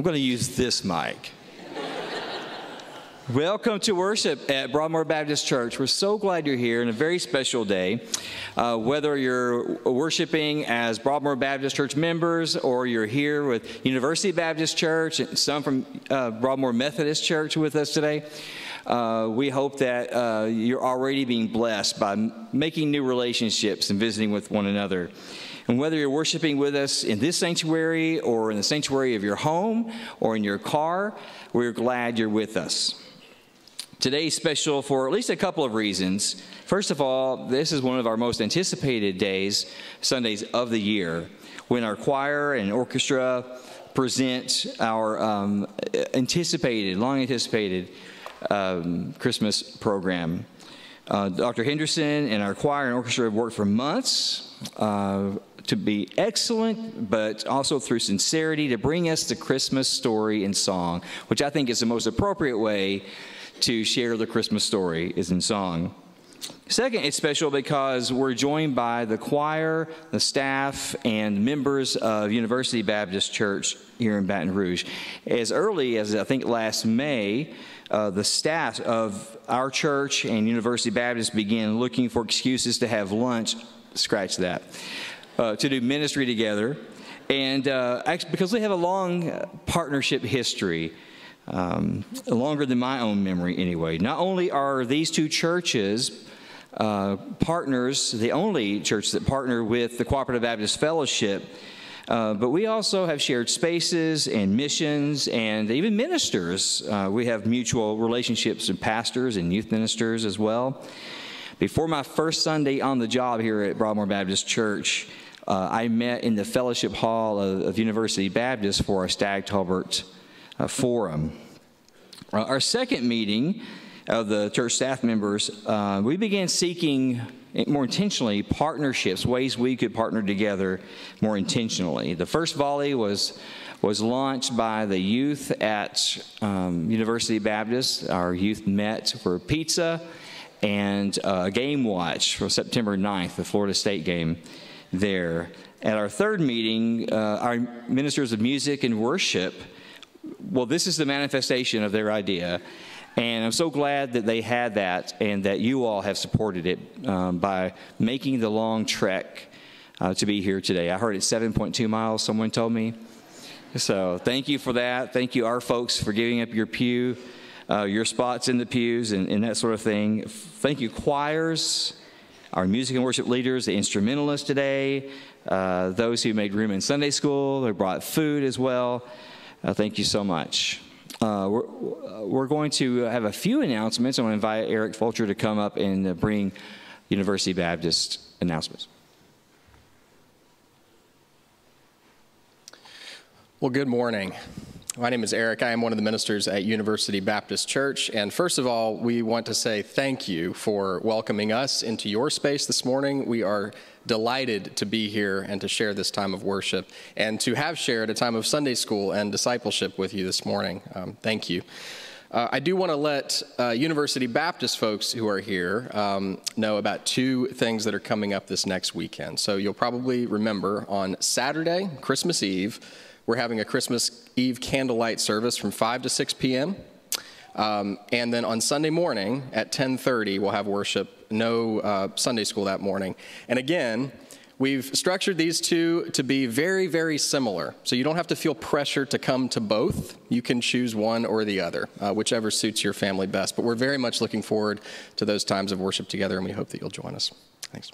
I'm going to use this mic. Welcome to worship at Broadmoor Baptist Church. We're so glad you're here on a very special day. Uh, whether you're worshiping as Broadmoor Baptist Church members or you're here with University Baptist Church, and some from uh, Broadmoor Methodist Church with us today, uh, we hope that uh, you're already being blessed by making new relationships and visiting with one another. And whether you're worshiping with us in this sanctuary or in the sanctuary of your home or in your car, we're glad you're with us. Today's special for at least a couple of reasons. First of all, this is one of our most anticipated days, Sundays of the year, when our choir and orchestra present our um, anticipated, long anticipated um, Christmas program. Uh, Dr. Henderson and our choir and orchestra have worked for months uh, to be excellent, but also through sincerity to bring us the Christmas story in song, which I think is the most appropriate way to share the Christmas story is in song. Second, it's special because we're joined by the choir, the staff, and members of University Baptist Church here in Baton Rouge. As early as I think last May, uh, the staff of our church and University Baptist began looking for excuses to have lunch. Scratch that uh, to do ministry together. And uh, because they have a long partnership history, um, longer than my own memory anyway. Not only are these two churches uh, partners, the only church that partner with the Cooperative Baptist Fellowship, uh, but we also have shared spaces and missions and even ministers. Uh, we have mutual relationships with pastors and youth ministers as well. Before my first Sunday on the job here at Broadmoor Baptist Church, uh, I met in the fellowship hall of, of University Baptist for a Stag Talbert uh, forum. Uh, our second meeting of the church staff members, uh, we began seeking more intentionally partnerships, ways we could partner together more intentionally. The first volley was was launched by the youth at um, University Baptist. Our youth met for pizza and uh, game watch for September 9th, the Florida State game there. At our third meeting, uh, our ministers of music and worship, well, this is the manifestation of their idea. And I'm so glad that they had that and that you all have supported it um, by making the long trek uh, to be here today. I heard it's 7.2 miles, someone told me. So thank you for that. Thank you, our folks, for giving up your pew, uh, your spots in the pews, and, and that sort of thing. Thank you, choirs, our music and worship leaders, the instrumentalists today, uh, those who made room in Sunday school, who brought food as well. Uh, thank you so much. Uh, we're, we're, going to have a few announcements. I want to invite Eric Fulcher to come up and uh, bring University Baptist announcements. Well, good morning. My name is Eric. I am one of the ministers at University Baptist Church. And first of all, we want to say thank you for welcoming us into your space this morning. We are delighted to be here and to share this time of worship and to have shared a time of Sunday school and discipleship with you this morning. Um, thank you. Uh, I do want to let uh, University Baptist folks who are here um, know about two things that are coming up this next weekend. So you'll probably remember on Saturday, Christmas Eve, we're having a Christmas Eve candlelight service from 5 to 6 p.m. Um, and then on Sunday morning at 10:30, we'll have worship. No uh, Sunday school that morning. And again, we've structured these two to be very, very similar. So you don't have to feel pressure to come to both. You can choose one or the other, uh, whichever suits your family best. But we're very much looking forward to those times of worship together, and we hope that you'll join us. Thanks.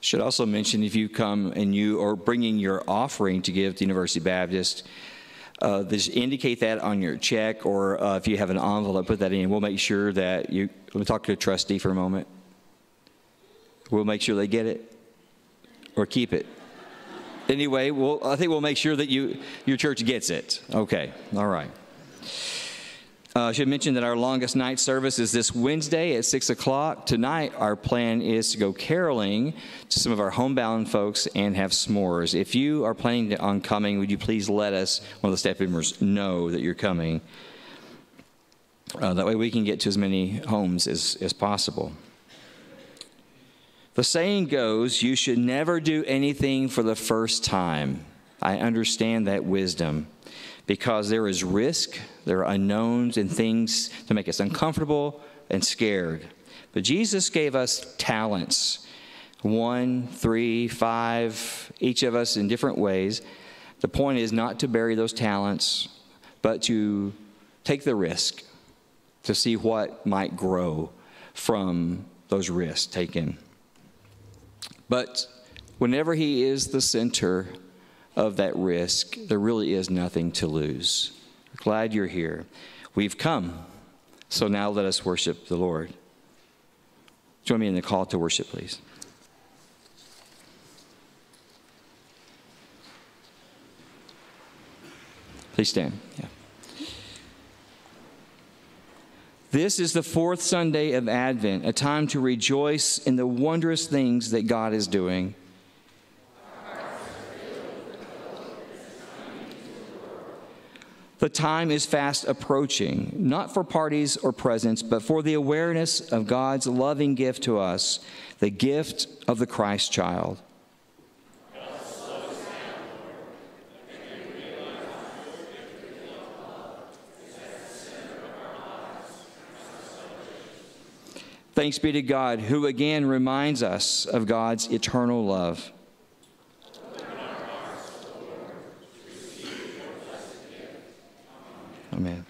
Should also mention if you come and you are bringing your offering to give to University Baptist, uh, just indicate that on your check, or uh, if you have an envelope, put that in. We'll make sure that you. Let me talk to a trustee for a moment. We'll make sure they get it, or keep it. Anyway, we'll, I think we'll make sure that you your church gets it. Okay, all right. Uh, I should mention that our longest night service is this Wednesday at 6 o'clock. Tonight, our plan is to go caroling to some of our homebound folks and have s'mores. If you are planning on coming, would you please let us, one of the staff members, know that you're coming? Uh, that way we can get to as many homes as, as possible. The saying goes, you should never do anything for the first time. I understand that wisdom because there is risk, there are unknowns and things to make us uncomfortable and scared. But Jesus gave us talents one, three, five, each of us in different ways. The point is not to bury those talents, but to take the risk to see what might grow from those risks taken. But whenever He is the center of that risk, there really is nothing to lose. Glad you're here. We've come. So now let us worship the Lord. Join me in the call to worship, please. Please stand. Yeah. This is the fourth Sunday of Advent, a time to rejoice in the wondrous things that God is doing. The time is fast approaching, not for parties or presents, but for the awareness of God's loving gift to us, the gift of the Christ child. Thanks be to God, who again reminds us of God's eternal love. Amen.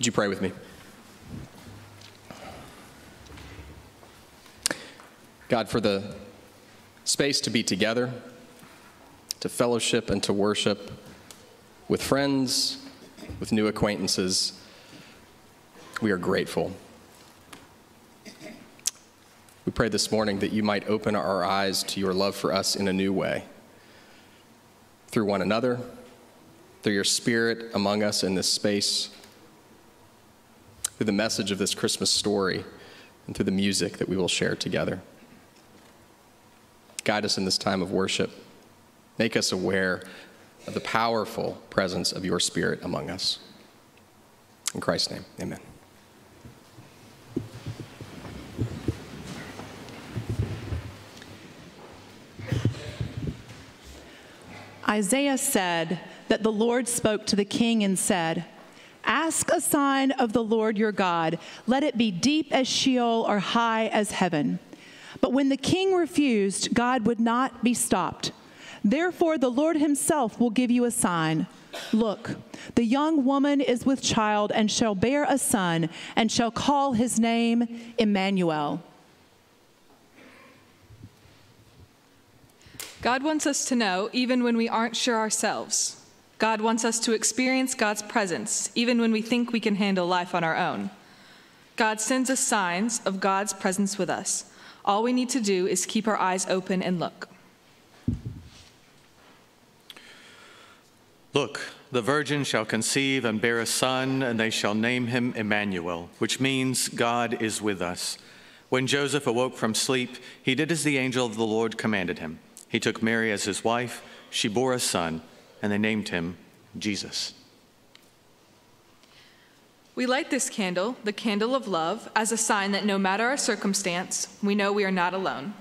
Would you pray with me? God, for the space to be together, to fellowship and to worship with friends, with new acquaintances, we are grateful. We pray this morning that you might open our eyes to your love for us in a new way through one another, through your spirit among us in this space, through the message of this Christmas story, and through the music that we will share together. Guide us in this time of worship. Make us aware of the powerful presence of your spirit among us. In Christ's name, amen. Isaiah said that the Lord spoke to the king and said, Ask a sign of the Lord your God. Let it be deep as Sheol or high as heaven. But when the king refused, God would not be stopped. Therefore, the Lord himself will give you a sign. Look, the young woman is with child and shall bear a son and shall call his name Emmanuel. God wants us to know even when we aren't sure ourselves. God wants us to experience God's presence even when we think we can handle life on our own. God sends us signs of God's presence with us. All we need to do is keep our eyes open and look. Look, the virgin shall conceive and bear a son, and they shall name him Emmanuel, which means God is with us. When Joseph awoke from sleep, he did as the angel of the Lord commanded him. He took Mary as his wife, she bore a son, and they named him Jesus. We light this candle, the candle of love, as a sign that no matter our circumstance, we know we are not alone.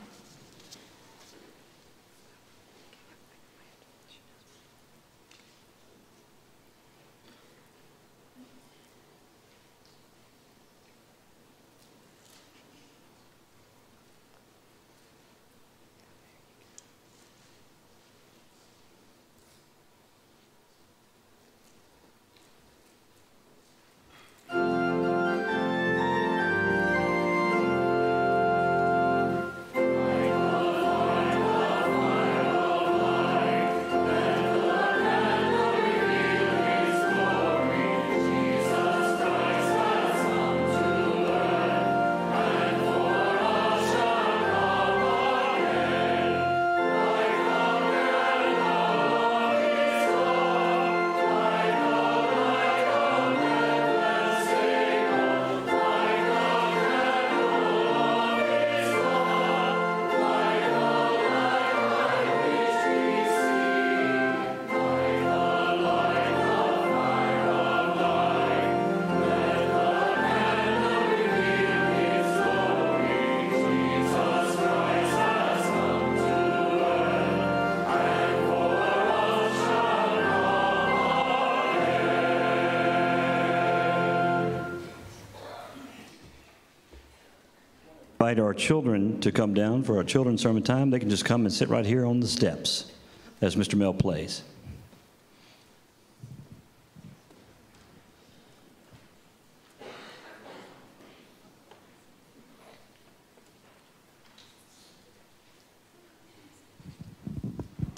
Invite our children to come down for our children's sermon time. They can just come and sit right here on the steps as Mr. Mel plays.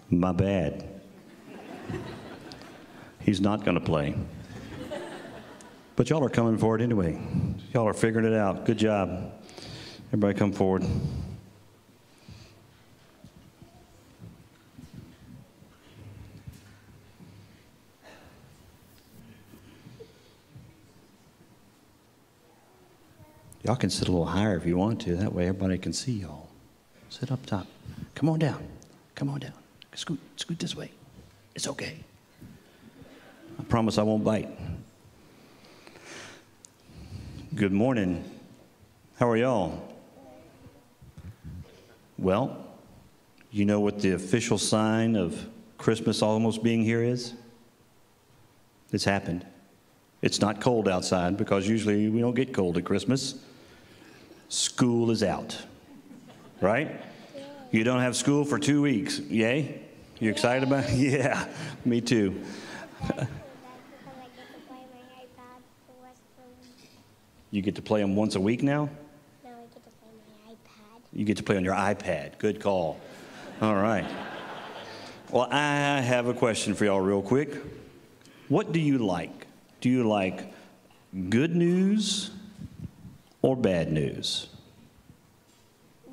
My bad. He's not going to play. But y'all are coming for it anyway. Y'all are figuring it out. Good job. Everybody come forward. Y'all can sit a little higher if you want to. That way everybody can see y'all. Sit up top. Come on down. Come on down. Scoot, scoot this way. It's okay. I promise I won't bite. Good morning. How are y'all? Well, you know what the official sign of Christmas almost being here is? It's happened. It's not cold outside because usually we don't get cold at Christmas. School is out, right? You don't have school for two weeks. Yay? You excited about it? Yeah, me too. You get to play them once a week now? Now I get to play my iPad. You get to play on your iPad. Good call. All right. Well, I have a question for y'all, real quick. What do you like? Do you like good news or bad news?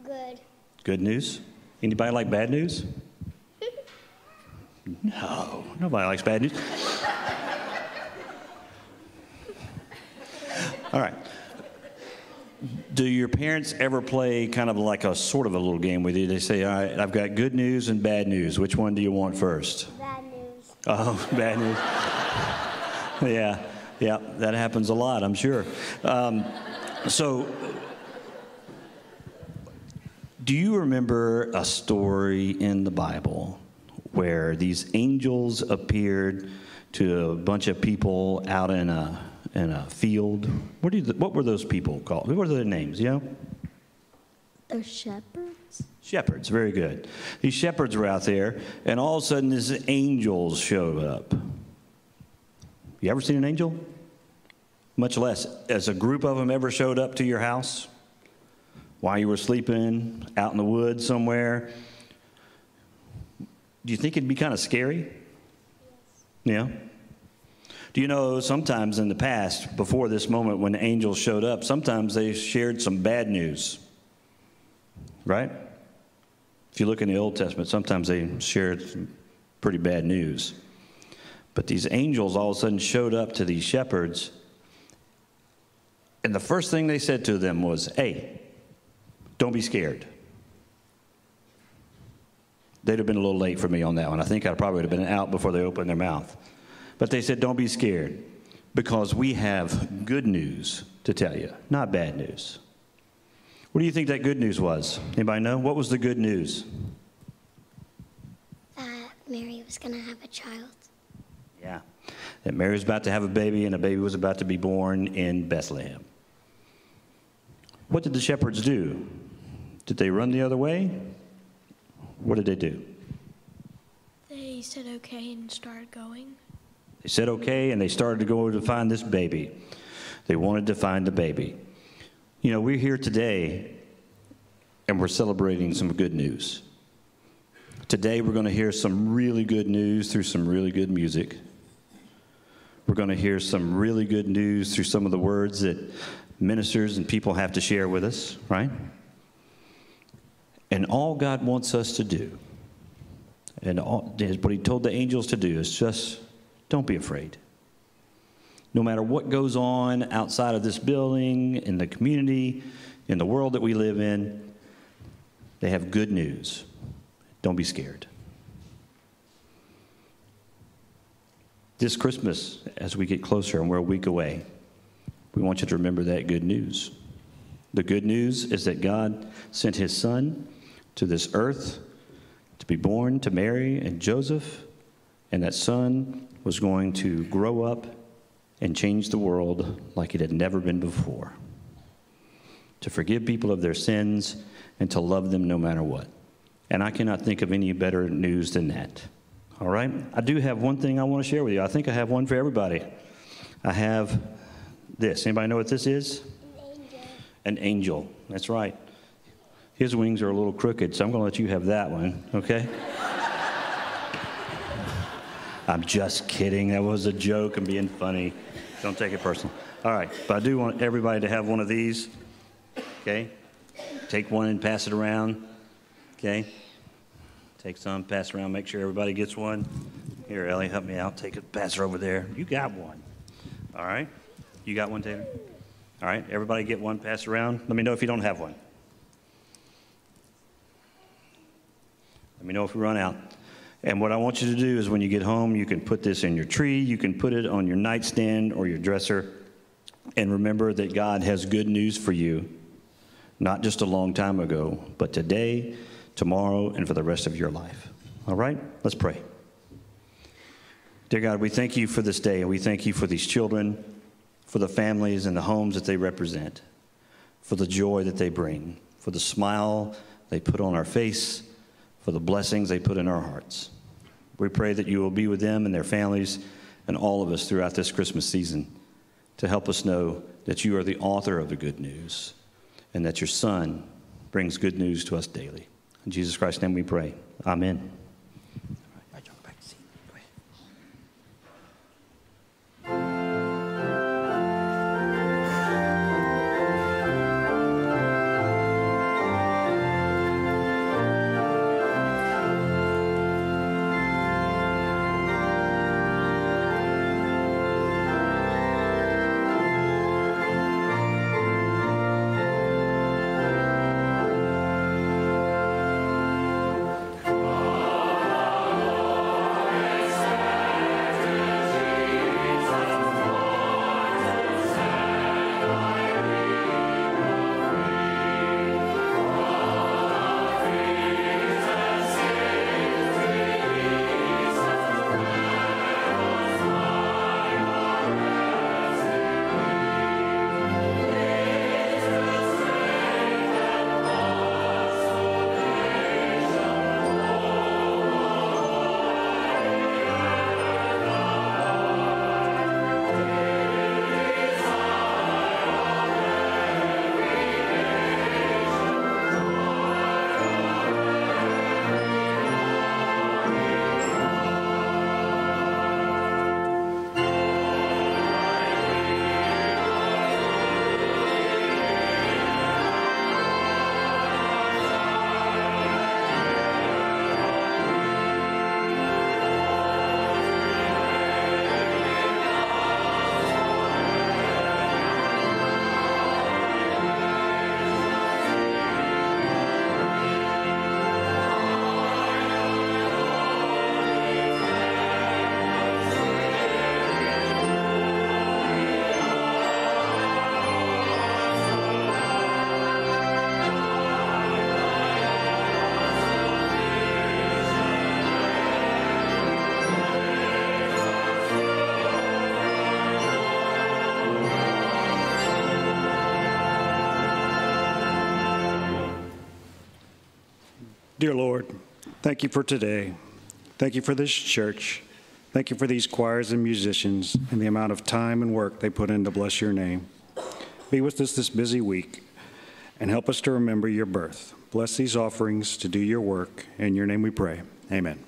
Good. Good news? Anybody like bad news? No, nobody likes bad news. All right. Do your parents ever play kind of like a sort of a little game with you? They say, All right, I've got good news and bad news. Which one do you want first? Bad news. Oh, bad news. yeah, yeah, that happens a lot, I'm sure. Um, so, do you remember a story in the Bible where these angels appeared to a bunch of people out in a in a field? What do you, what were those people called? What were their names? You know? The shepherds? Shepherds, very good. These shepherds were out there, and all of a sudden, these angels showed up. You ever seen an angel? Much less, as a group of them ever showed up to your house while you were sleeping out in the woods somewhere. Do you think it'd be kind of scary? Yeah. You know sometimes in the past, before this moment when angels showed up, sometimes they shared some bad news? Right? If you look in the Old Testament, sometimes they shared some pretty bad news. But these angels all of a sudden showed up to these shepherds, and the first thing they said to them was, Hey, don't be scared. They'd have been a little late for me on that one. I think I probably would have been out before they opened their mouth. But they said, Don't be scared, because we have good news to tell you, not bad news. What do you think that good news was? Anybody know? What was the good news? That Mary was going to have a child. Yeah. That Mary was about to have a baby and a baby was about to be born in Bethlehem. What did the shepherds do? Did they run the other way? What did they do? They said okay and started going. They said okay and they started to go to find this baby. They wanted to find the baby. You know, we're here today and we're celebrating some good news. Today we're going to hear some really good news through some really good music. We're going to hear some really good news through some of the words that ministers and people have to share with us, right? And all God wants us to do, and all, what He told the angels to do, is just don't be afraid. No matter what goes on outside of this building, in the community, in the world that we live in, they have good news. Don't be scared. This Christmas, as we get closer and we're a week away, we want you to remember that good news. The good news is that God sent his son to this earth to be born to Mary and Joseph, and that son was going to grow up and change the world like it had never been before. To forgive people of their sins and to love them no matter what. And I cannot think of any better news than that. All right? I do have one thing I want to share with you. I think I have one for everybody. I have this. Anybody know what this is? An angel. An angel. That's right. His wings are a little crooked, so I'm going to let you have that one, okay? I'm just kidding. That was a joke and being funny. Don't take it personal. All right, but I do want everybody to have one of these, okay? Take one and pass it around, okay? Take some, pass around, make sure everybody gets one. Here, Ellie, help me out. Take it, pass over there. You got one. All right? You got one, Taylor? All right, everybody get one, pass around. Let me know if you don't have one. Let me know if we run out. And what I want you to do is when you get home, you can put this in your tree, you can put it on your nightstand or your dresser. And remember that God has good news for you, not just a long time ago, but today, tomorrow, and for the rest of your life. All right? Let's pray. Dear God, we thank you for this day, and we thank you for these children, for the families and the homes that they represent, for the joy that they bring, for the smile they put on our face for the blessings they put in our hearts. We pray that you will be with them and their families and all of us throughout this Christmas season to help us know that you are the author of the good news and that your Son brings good news to us daily. In Jesus Christ's name we pray. Amen. Dear Lord, thank you for today. Thank you for this church. Thank you for these choirs and musicians and the amount of time and work they put in to bless your name. Be with us this busy week and help us to remember your birth. Bless these offerings to do your work. In your name we pray. Amen.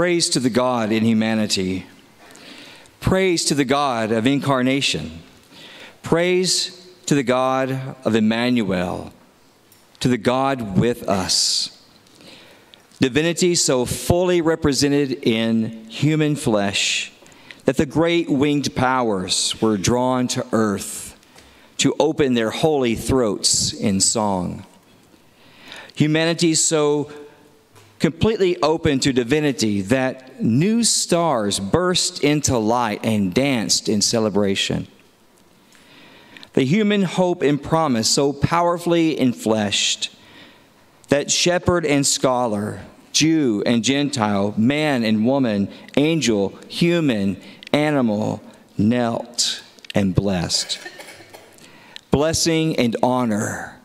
Praise to the God in humanity. Praise to the God of incarnation. Praise to the God of Emmanuel, to the God with us. Divinity so fully represented in human flesh that the great winged powers were drawn to earth to open their holy throats in song. Humanity so completely open to divinity that new stars burst into light and danced in celebration. The human hope and promise so powerfully enfleshed that shepherd and scholar, Jew and Gentile, man and woman, angel, human, animal, knelt and blessed. Blessing and honor,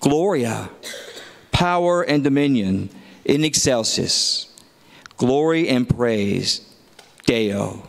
Gloria, power and dominion in excelsis, glory and praise, Deo.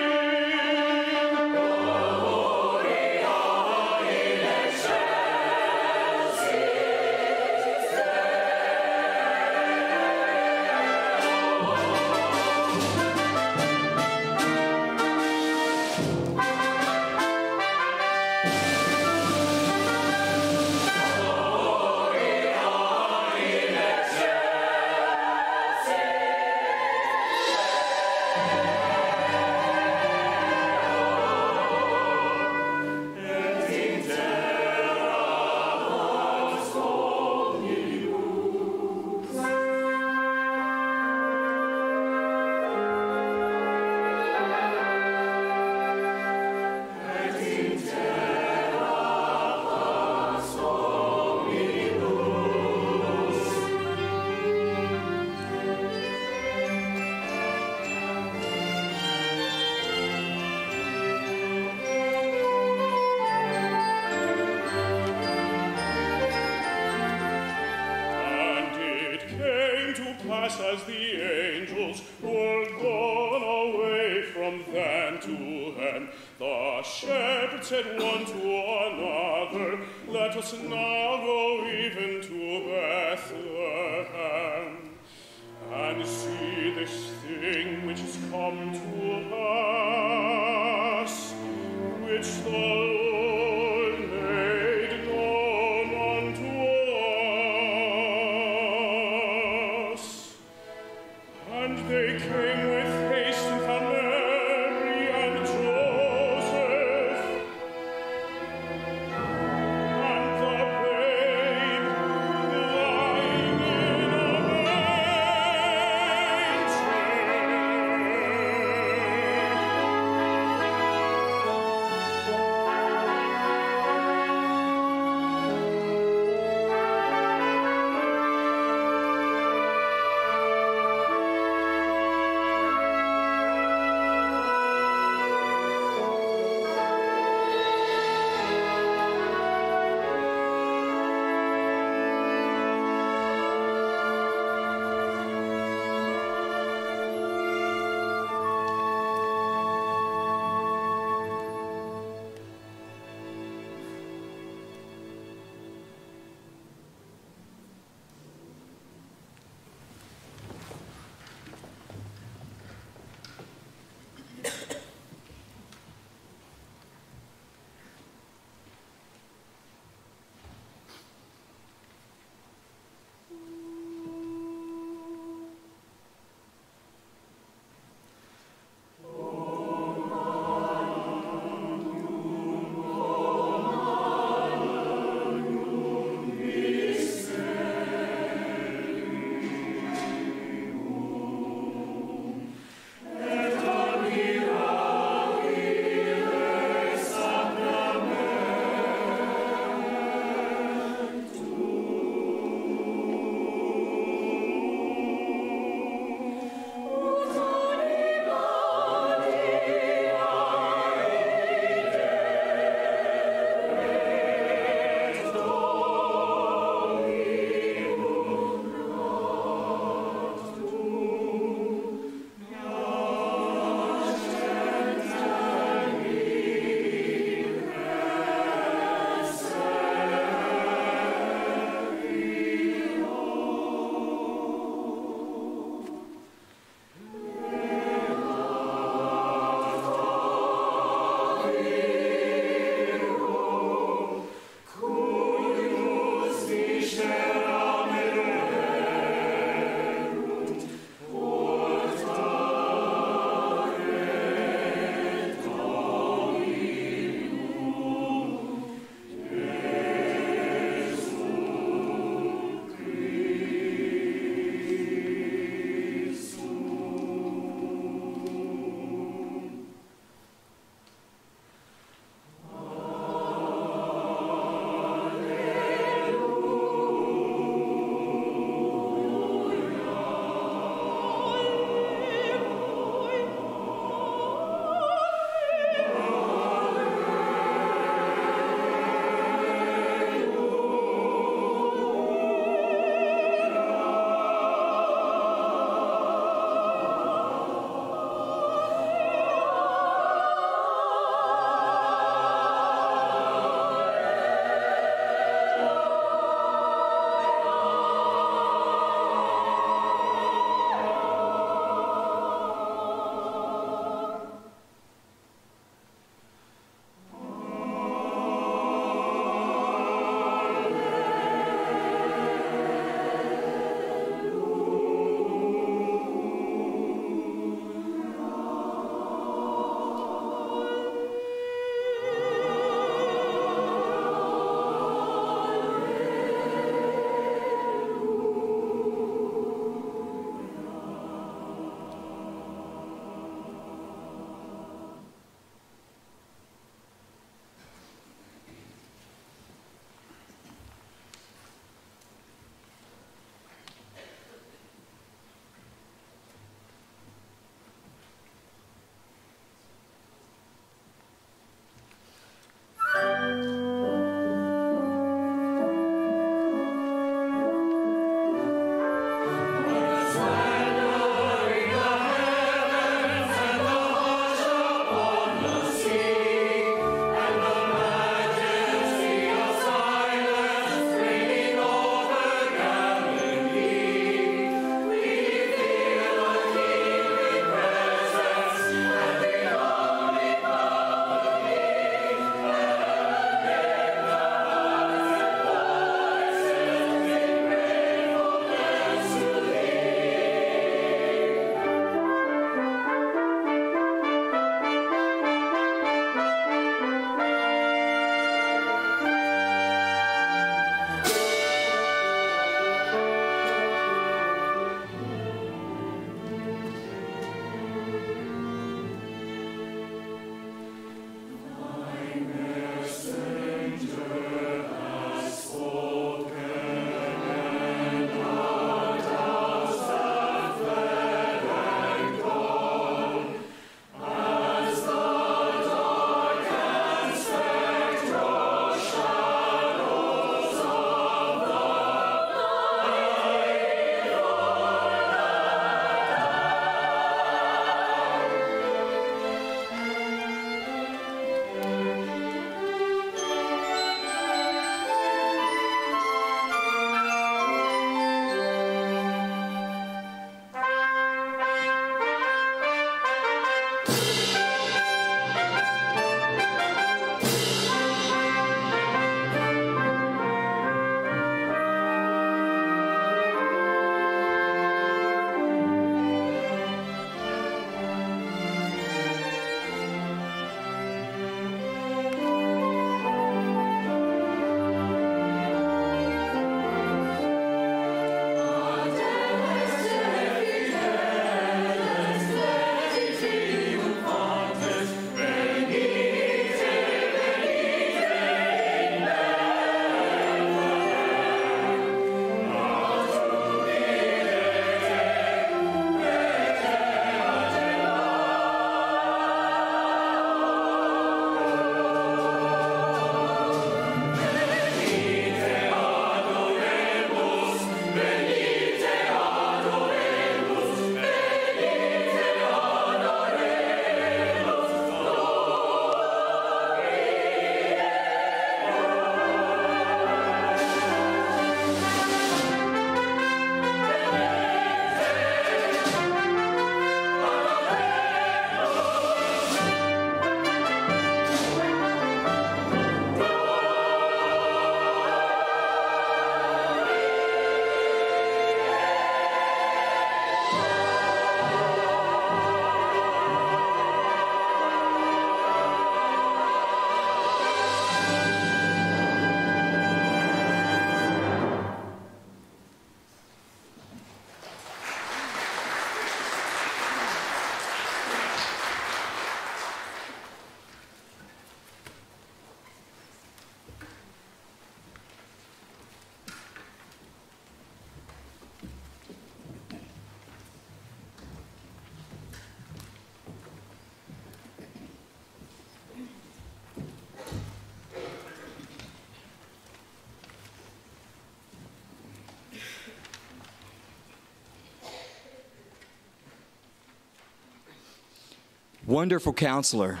Wonderful counselor,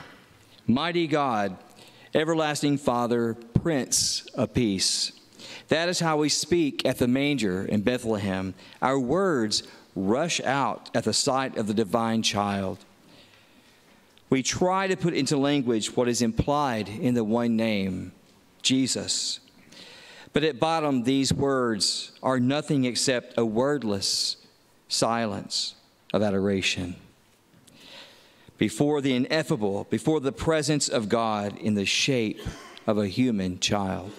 mighty God, everlasting Father, Prince of Peace. That is how we speak at the manger in Bethlehem. Our words rush out at the sight of the divine child. We try to put into language what is implied in the one name, Jesus. But at bottom, these words are nothing except a wordless silence of adoration. Before the ineffable, before the presence of God in the shape of a human child.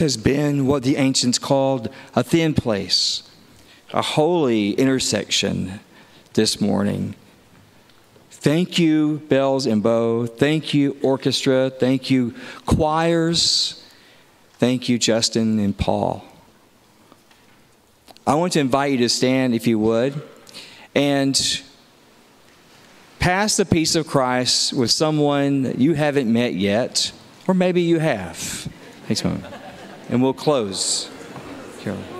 Has been what the ancients called a thin place, a holy intersection this morning. Thank you, bells and bow. Thank you, orchestra. Thank you, choirs. Thank you, Justin and Paul. I want to invite you to stand, if you would, and pass the peace of Christ with someone that you haven't met yet, or maybe you have. Thanks, moment and we'll close. Carolyn.